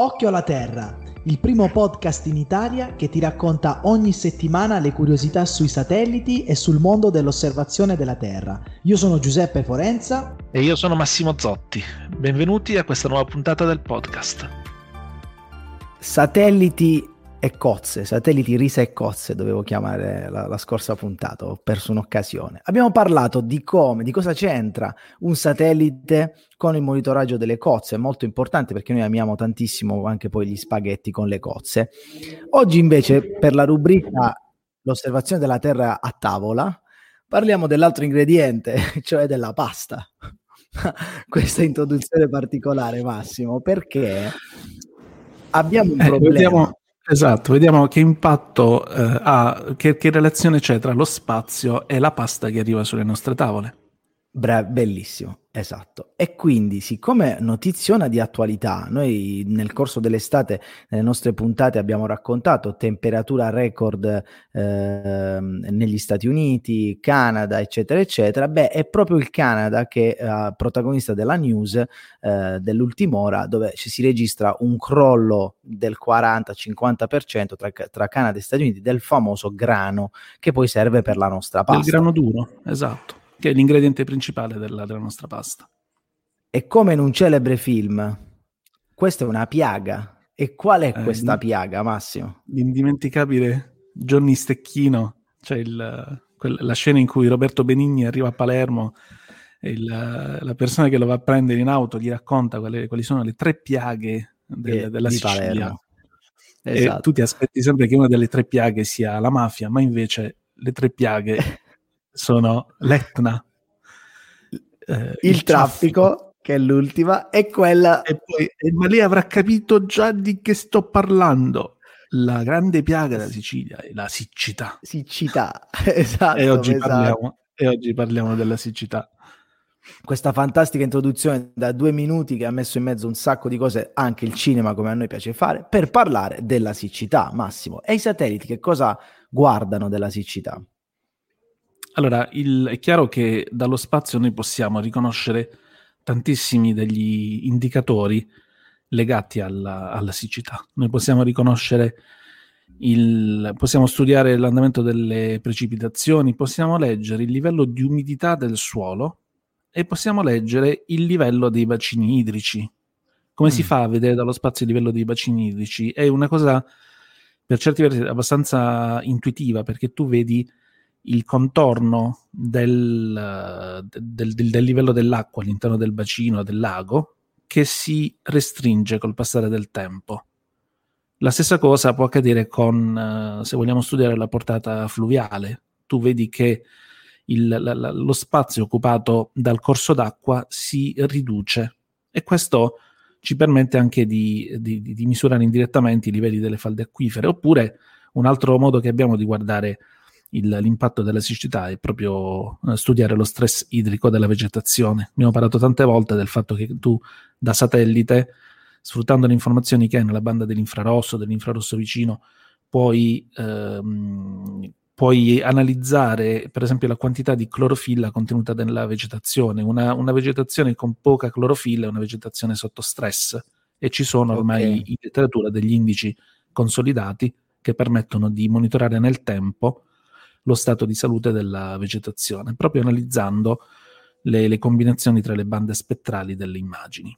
Occhio alla Terra, il primo podcast in Italia che ti racconta ogni settimana le curiosità sui satelliti e sul mondo dell'osservazione della Terra. Io sono Giuseppe Forenza. E io sono Massimo Zotti. Benvenuti a questa nuova puntata del podcast. Satelliti e cozze, satelliti risa e cozze dovevo chiamare la, la, scorsa puntata, ho perso un'occasione. Abbiamo parlato di come, di cosa c'entra un satellite con il monitoraggio delle cozze, è molto importante perché noi amiamo tantissimo anche poi gli spaghetti con le cozze. Oggi invece per la rubrica l'osservazione della Terra a tavola parliamo dell'altro ingrediente, cioè della pasta. Questa introduzione particolare Massimo, perché abbiamo un eh, problema. Eh, Esatto, vediamo che impatto eh, ha, che, che relazione c'è tra lo spazio e la pasta che arriva sulle nostre tavole. Bra- bellissimo. Esatto. E quindi, siccome notiziona di attualità, noi nel corso dell'estate, nelle nostre puntate, abbiamo raccontato temperatura record eh, negli Stati Uniti, Canada, eccetera, eccetera. Beh, è proprio il Canada che è uh, protagonista della news eh, dell'ultima ora, dove ci si registra un crollo del 40-50% tra, tra Canada e Stati Uniti del famoso grano che poi serve per la nostra pasta. Il grano duro, esatto che è l'ingrediente principale della, della nostra pasta. E come in un celebre film, questa è una piaga. E qual è eh, questa eh, piaga, Massimo? L'indimenticabile Johnny Stecchino, cioè il, quel, la scena in cui Roberto Benigni arriva a Palermo e il, la persona che lo va a prendere in auto gli racconta quali, quali sono le tre piaghe del, eh, della Sicilia. Palermo. Esatto. E tu ti aspetti sempre che una delle tre piaghe sia la mafia, ma invece le tre piaghe sono l'Etna, eh, il, il, traffico, traffico, che è l'ultima, e quella... E poi, ma lei avrà capito già di che sto parlando. La grande piaga della Sicilia è la siccità. Siccità, esatto. E oggi, esatto. Parliamo, e oggi parliamo della siccità questa fantastica introduzione da due minuti che ha messo in mezzo un sacco di cose, anche il cinema come a noi piace fare, per parlare della siccità, Massimo. E i satelliti che cosa guardano della siccità? Allora, il, è chiaro che dallo spazio noi possiamo riconoscere tantissimi degli indicatori legati alla, alla siccità. Noi possiamo riconoscere il, possiamo studiare l'andamento delle precipitazioni, possiamo leggere il livello di umidità del suolo e possiamo leggere il livello dei bacini idrici. Come mm. si fa a vedere dallo spazio il livello dei bacini idrici? È una cosa per certi versi abbastanza intuitiva perché tu vedi il contorno del, del, del, del, livello dell'acqua all'interno del bacino, del lago, che si restringe col passare del tempo. La stessa cosa può accadere con, uh, se vogliamo studiare la portata fluviale. Tu vedi che il, la, la, lo spazio occupato dal corso d'acqua si riduce e questo ci permette anche di, di, di misurare indirettamente i livelli delle falde acquifere. Oppure un altro modo che abbiamo di guardare il, l'impatto della siccità è proprio eh, studiare lo stress idrico della vegetazione. Abbiamo parlato tante volte del fatto che tu da satellite, sfruttando le informazioni che hai nella banda dell'infrarosso, dell'infrarosso vicino, puoi, ehm, puoi analizzare per esempio la quantità di clorofilla contenuta nella vegetazione. Una, una vegetazione con poca clorofilla è una vegetazione sotto stress e ci sono ormai okay. in letteratura degli indici consolidati che permettono di monitorare nel tempo lo stato di salute della vegetazione, proprio analizzando le, le combinazioni tra le bande spettrali delle immagini.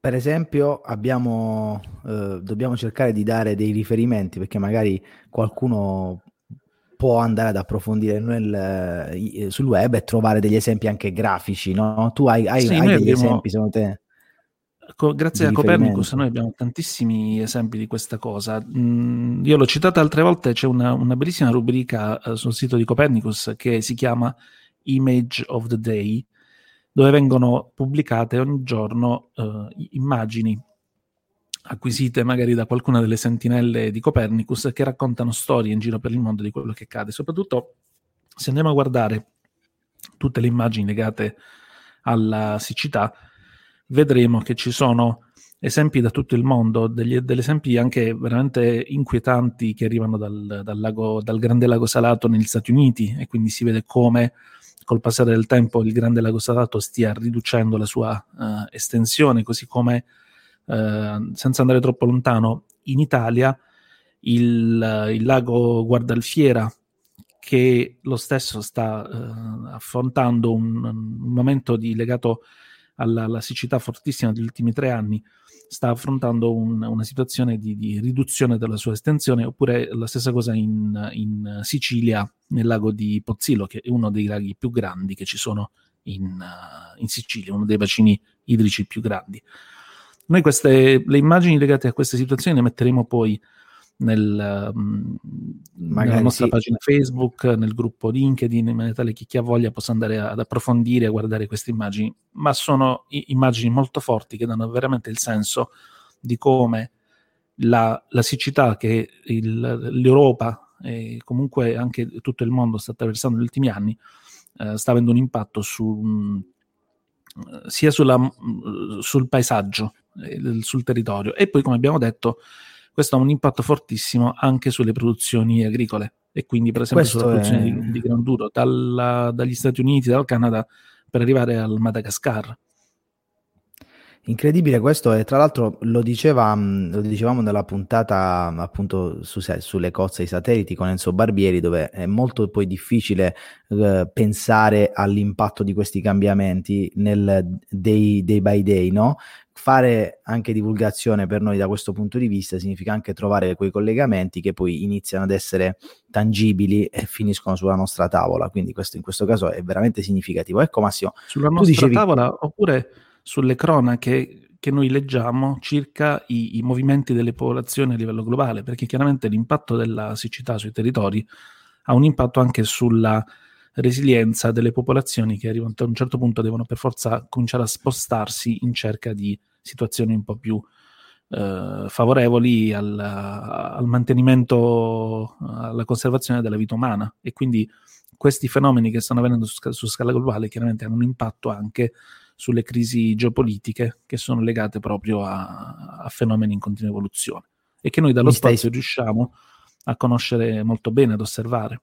Per esempio, abbiamo, eh, dobbiamo cercare di dare dei riferimenti perché magari qualcuno può andare ad approfondire nel, sul web e trovare degli esempi anche grafici. No? Tu hai, hai, sì, hai degli abbiamo... esempi, secondo te? Co- grazie a Copernicus noi abbiamo tantissimi esempi di questa cosa. Mm, io l'ho citata altre volte, c'è una, una bellissima rubrica uh, sul sito di Copernicus che si chiama Image of the Day, dove vengono pubblicate ogni giorno uh, immagini acquisite magari da qualcuna delle sentinelle di Copernicus che raccontano storie in giro per il mondo di quello che accade. Soprattutto se andiamo a guardare tutte le immagini legate alla siccità, vedremo che ci sono esempi da tutto il mondo, degli, degli esempi anche veramente inquietanti che arrivano dal, dal, lago, dal, Grande Lago Salato negli Stati Uniti e quindi si vede come col passare del tempo il Grande Lago Salato stia riducendo la sua uh, estensione, così come eh, senza andare troppo lontano, in Italia il, il lago Guardalfiera, che lo stesso sta eh, affrontando un, un, momento di, legato alla, alla, siccità fortissima degli ultimi tre anni, sta affrontando un, una situazione di, di, riduzione della sua estensione, oppure la stessa cosa in, in, Sicilia, nel lago di Pozzillo, che è uno dei laghi più grandi che ci sono in, uh, in Sicilia, uno dei bacini idrici più grandi. Noi queste, le immagini legate a queste situazioni le metteremo poi nel, um, nella nostra sì. pagina Facebook, nel gruppo LinkedIn, in maniera tale che chi ha voglia possa andare ad approfondire e a guardare queste immagini. Ma sono immagini molto forti che danno veramente il senso di come la, la siccità che il, l'Europa e comunque anche tutto il mondo sta attraversando negli ultimi anni eh, sta avendo un impatto su, sia sulla, sul paesaggio sul territorio. E poi, come abbiamo detto, questo ha un impatto fortissimo anche sulle produzioni agricole e quindi, per esempio, questo sulla produzione è... di, di granduro dalla, dagli Stati Uniti, dal Canada per arrivare al Madagascar. Incredibile questo e tra l'altro lo, diceva, lo dicevamo nella puntata appunto su, sulle cozze ai satelliti con Enzo Barbieri dove è molto poi difficile eh, pensare all'impatto di questi cambiamenti nel day, day by day, no? Fare anche divulgazione per noi da questo punto di vista significa anche trovare quei collegamenti che poi iniziano ad essere tangibili e finiscono sulla nostra tavola, quindi questo in questo caso è veramente significativo. Ecco Massimo, sulla nostra dicevi... tavola oppure sulle cronache che noi leggiamo circa i, i, movimenti delle popolazioni a livello globale, perché chiaramente l'impatto della siccità sui territori ha un impatto anche sulla resilienza delle popolazioni che arrivano a un certo punto devono per forza cominciare a spostarsi in cerca di situazioni un po' più eh, favorevoli al, al, mantenimento, alla conservazione della vita umana e quindi questi fenomeni che stanno avvenendo su, su scala globale chiaramente hanno un impatto anche sulle crisi geopolitiche che sono legate proprio a, a fenomeni in continua evoluzione e che noi dallo Mi spazio stai... riusciamo a conoscere molto bene, ad osservare.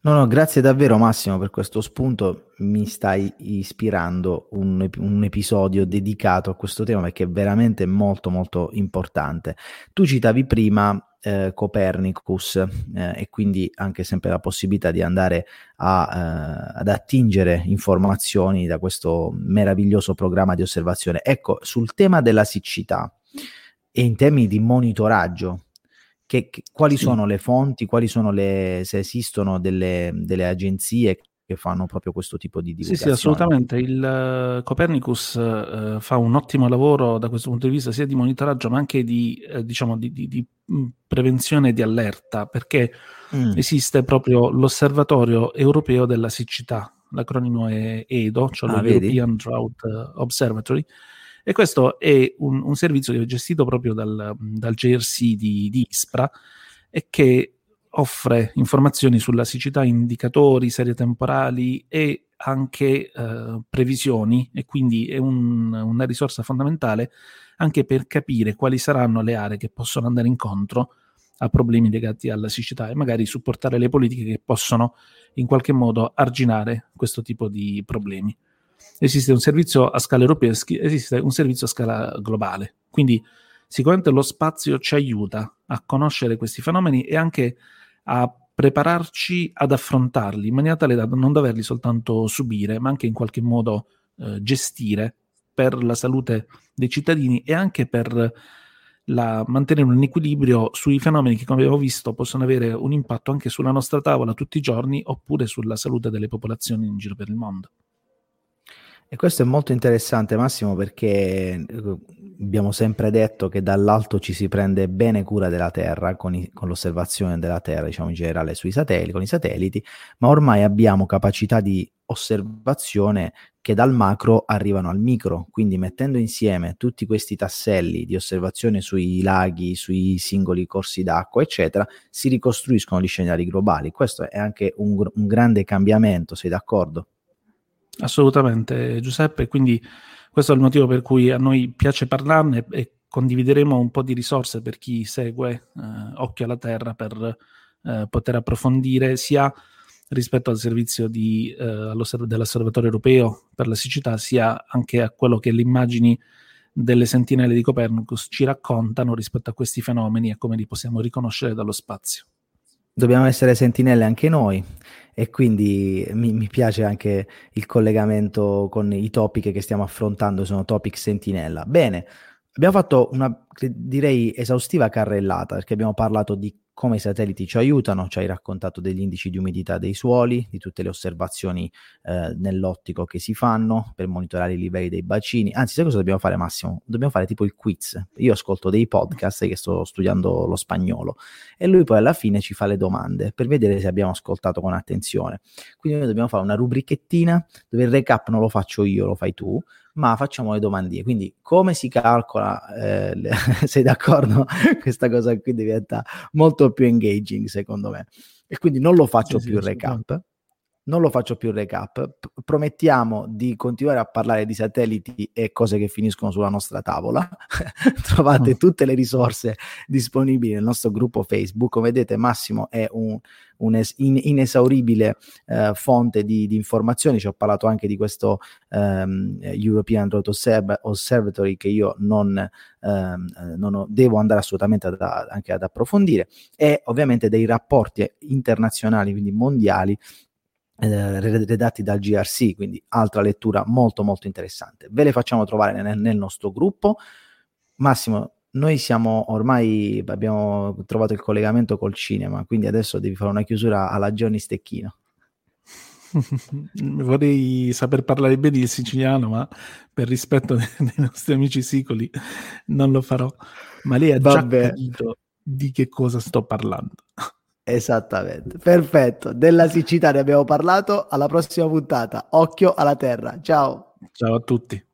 No, no, grazie davvero Massimo per questo spunto, mi stai ispirando un, un, episodio dedicato a questo tema perché è veramente molto molto importante. Tu citavi prima eh, Copernicus eh, e quindi anche sempre la possibilità di andare a, eh, ad attingere informazioni da questo meraviglioso programma di osservazione. Ecco, sul tema della siccità e in termini di monitoraggio, che, che, quali sì. sono le fonti, quali sono le, se esistono delle, delle agenzie che fanno proprio questo tipo di divulgazione. Sì, sì, assolutamente. Il uh, Copernicus uh, fa un ottimo lavoro da questo punto di vista, sia di monitoraggio, ma anche di, uh, diciamo, di, di, di mm, prevenzione e di allerta, perché mm. esiste proprio l'Osservatorio Europeo della Siccità, l'acronimo è EDO, cioè ah, European Drought Observatory, e questo è un, un, servizio che è gestito proprio dal, dal JRC di, di Ispra e che offre informazioni sulla siccità, indicatori, serie temporali e anche eh, previsioni e quindi è un, una risorsa fondamentale anche per capire quali saranno le aree che possono andare incontro a problemi legati alla siccità e magari supportare le politiche che possono in qualche modo arginare questo tipo di problemi. Esiste un servizio a scala europea, esiste un servizio a scala globale, quindi sicuramente lo spazio ci aiuta a conoscere questi fenomeni e anche a prepararci ad affrontarli in maniera tale da non doverli soltanto subire, ma anche in qualche modo eh, gestire per la salute dei cittadini e anche per la, mantenere un equilibrio sui fenomeni che, come abbiamo visto, possono avere un impatto anche sulla nostra tavola tutti i giorni oppure sulla salute delle popolazioni in giro per il mondo. E questo è molto interessante, Massimo, perché eh, abbiamo sempre detto che dall'alto ci si prende bene cura della Terra con, i, con, l'osservazione della Terra, diciamo in generale sui satelliti, con i satelliti, ma ormai abbiamo capacità di osservazione che dal macro arrivano al micro, quindi mettendo insieme tutti questi tasselli di osservazione sui laghi, sui singoli corsi d'acqua, eccetera, si ricostruiscono gli scenari globali. Questo è anche un, un grande cambiamento, sei d'accordo? Assolutamente, Giuseppe, quindi questo è il motivo per cui a noi piace parlarne e condivideremo un po' di risorse per chi segue eh, Occhio alla Terra per eh, poter approfondire sia rispetto al servizio di, eh, dell'Osservatorio Europeo per la siccità, sia anche a quello che le immagini delle sentinelle di Copernicus ci raccontano rispetto a questi fenomeni e come li possiamo riconoscere dallo spazio. Dobbiamo essere sentinelle anche noi e quindi mi, mi, piace anche il collegamento con i topic che stiamo affrontando, sono topic sentinella. Bene, abbiamo fatto una direi esaustiva carrellata perché abbiamo parlato di come i satelliti ci aiutano, ci hai raccontato degli indici di umidità dei suoli, di tutte le osservazioni eh, nell'ottico che si fanno per monitorare i livelli dei bacini. Anzi, sai cosa dobbiamo fare Massimo? Dobbiamo fare tipo il quiz. Io ascolto dei podcast che sto studiando lo spagnolo e lui poi alla fine ci fa le domande per vedere se abbiamo ascoltato con attenzione. Quindi noi dobbiamo fare una rubrichettina dove il recap non lo faccio io, lo fai tu, ma facciamo le domandine. Quindi, come si calcola? Eh, le, sei d'accordo? Questa cosa qui diventa molto più engaging, secondo me. E quindi non lo faccio sì, più sì, recap. Non lo faccio più recap. P- promettiamo di continuare a parlare di satelliti e cose che finiscono sulla nostra tavola. Trovate oh. tutte le risorse disponibili nel nostro gruppo Facebook. Come vedete, Massimo è un, un'inesauribile eh, fonte di, di, informazioni. Ci ho parlato anche di questo um, European Road Observatory che io non, um, non ho, devo andare assolutamente ad, anche ad approfondire e ovviamente dei rapporti internazionali, quindi mondiali eh, redatti dal GRC, quindi altra lettura molto molto interessante. Ve le facciamo trovare nel, nel nostro gruppo. Massimo, noi siamo ormai abbiamo trovato il collegamento col cinema, quindi adesso devi fare una chiusura alla Johnny Stecchino. Vorrei saper parlare bene il siciliano, ma per rispetto dei nostri amici sicoli non lo farò. Ma lei ha Vabbè. già capito di che cosa sto parlando. Esattamente, perfetto. Della siccità ne abbiamo parlato. Alla prossima puntata. Occhio alla terra. Ciao. Ciao a tutti.